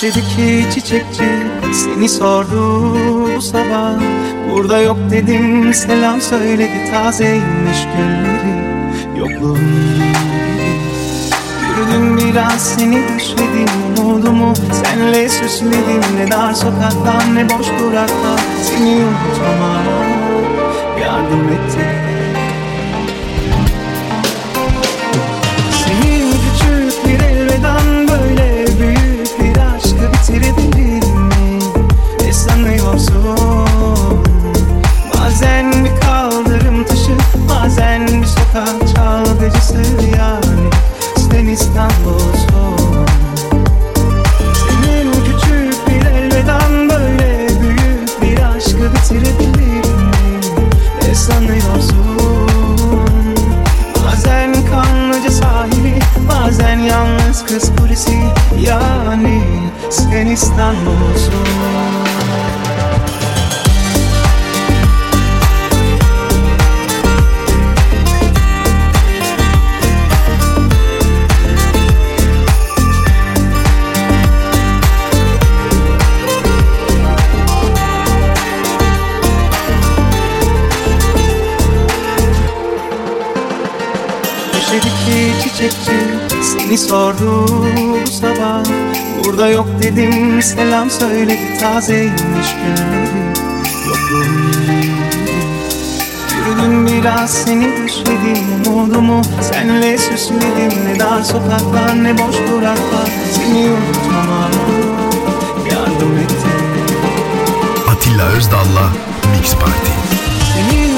Bahçedeki çiçekçi seni sordu bu sabah. Burada yok dedim selam söyledi tazeymiş gülleri Yokluğum. Yürüdüm biraz seni düşledim umudumu Senle süsledim. Ne dar sokaklar ne boş duraklar Seni unutmama yardım ettim Sen İstanbul'sun. Bahçedeki çiçekçi seni sordu bu sabah. Burada yok dedim selam söyledi tazeymiş gülleri Yokluğum Yürüdüm biraz seni düşledim umudumu Senle süsledim. Ne dar sokaklar ne boş duraklar Seni unutmama yardım etti Atilla Özdal'la Mix Party. Senin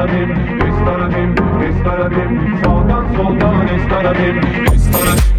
soldan estarabim, estarabim, estarabim. Sağdan soldan estarabim, estarabim,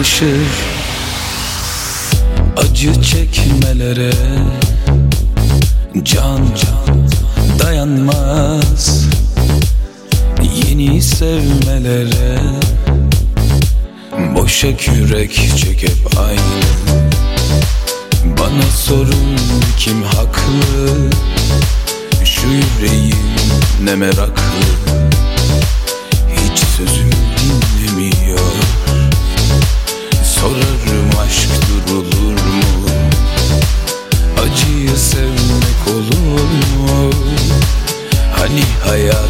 alışır Acı çekmelere Can dayanmaz. Yeni sevmelere Boşa yürek çekip aynı. Bana sorun kim haklı? Şu yüreğim ne meraklı? Hiç sözüm Sorarım aşk durulur mu? Acıyı sevmek olur mu? Hani hayat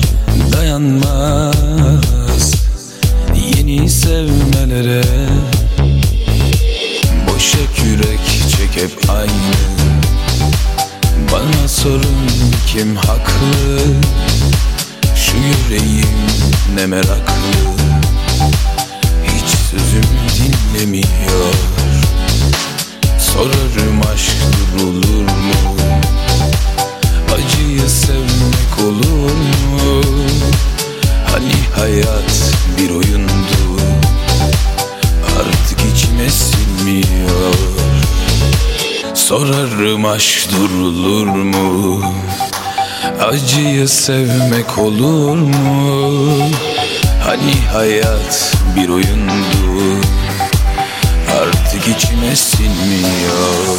dayanmaz. Yeni sevmelere Boşa kürek çek hep aynı. Bana sorun kim haklı? Şu yüreğim ne meraklı? Hiç sözüm dinlemiyor. Sorarım aşk durulur mu Acıyı sevmek olur mu? Hani hayat bir oyundu? Artık içime sinmiyor. Sorarım aşk durulur mu? Acıyı sevmek olur mu? Hani hayat bir oyundu? Artık içime sinmiyor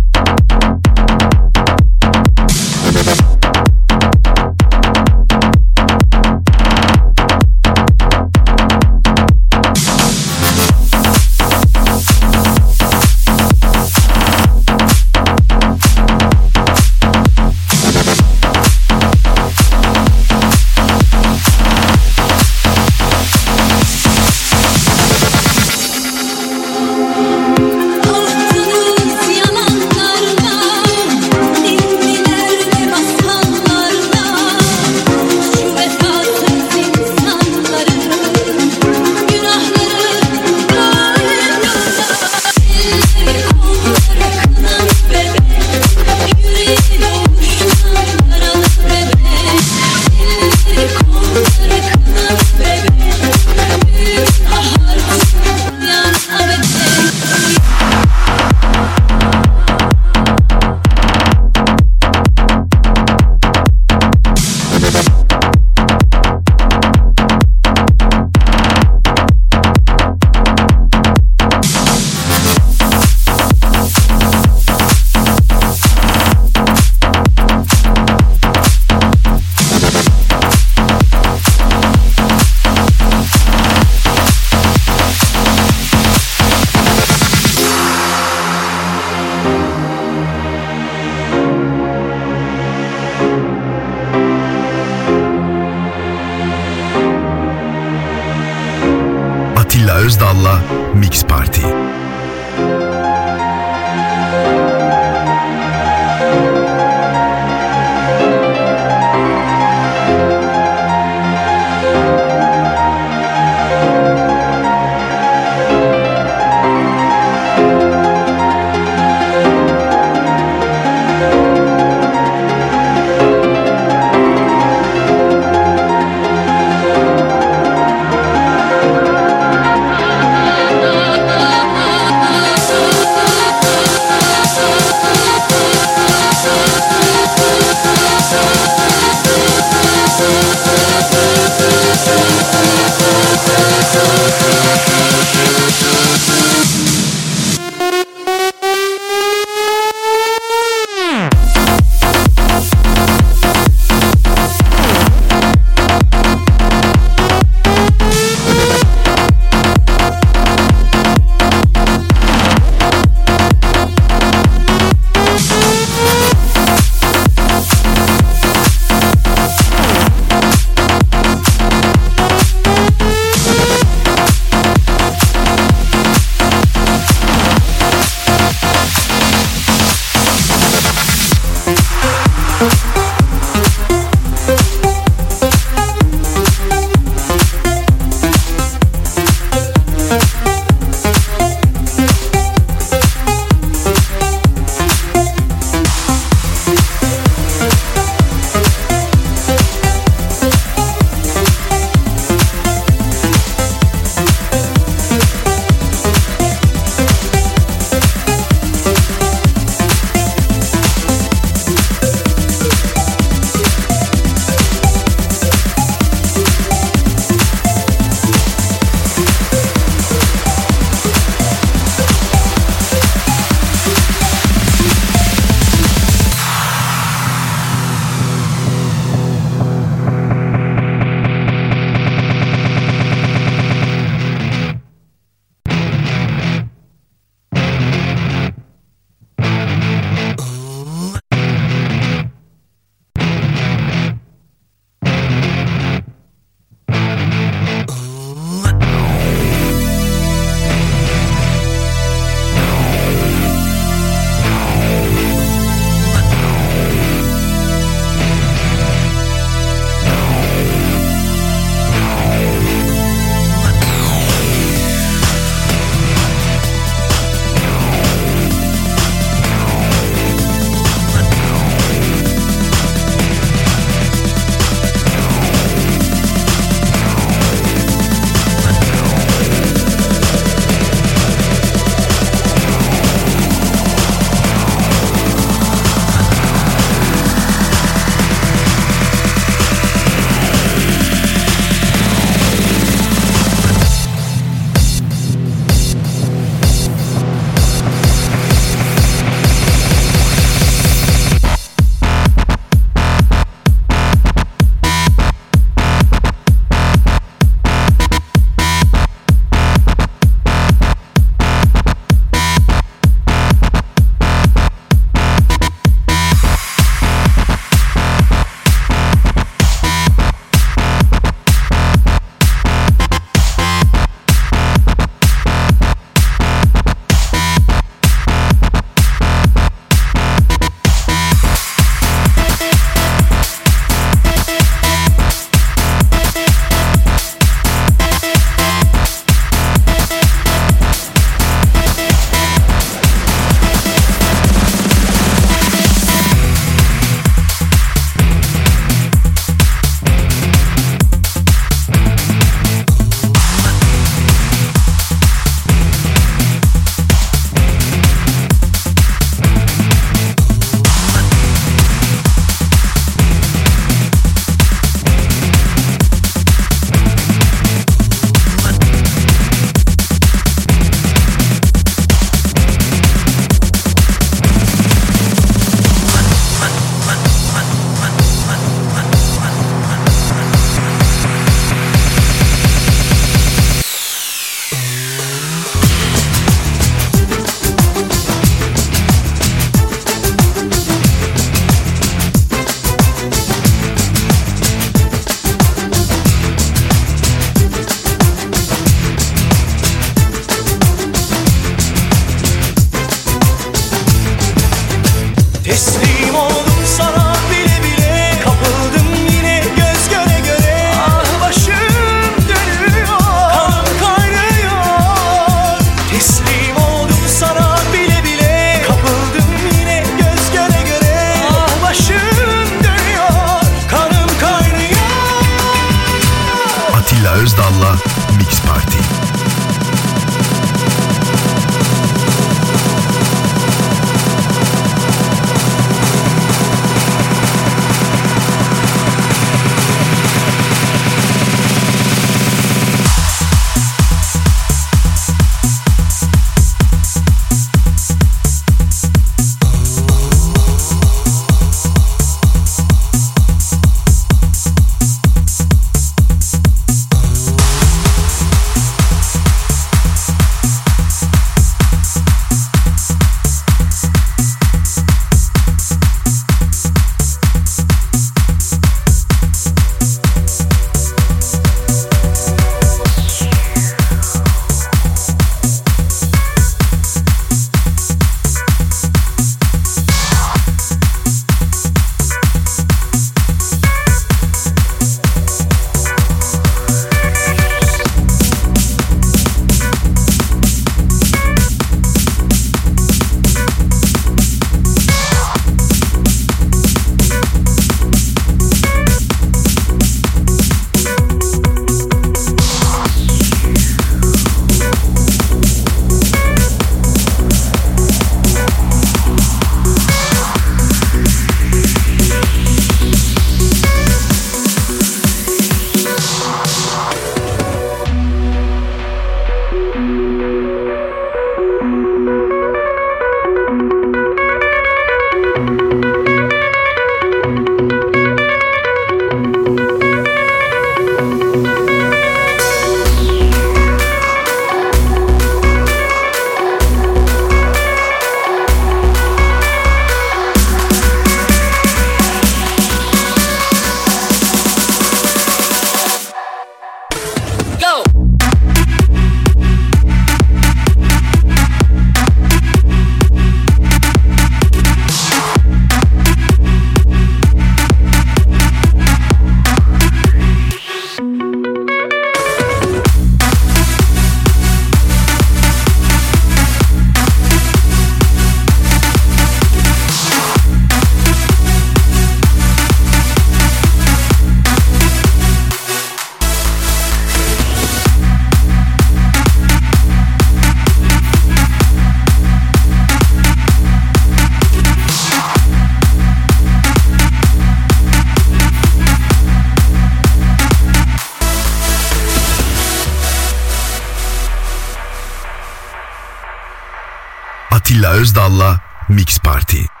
Özdal'la Mix Party.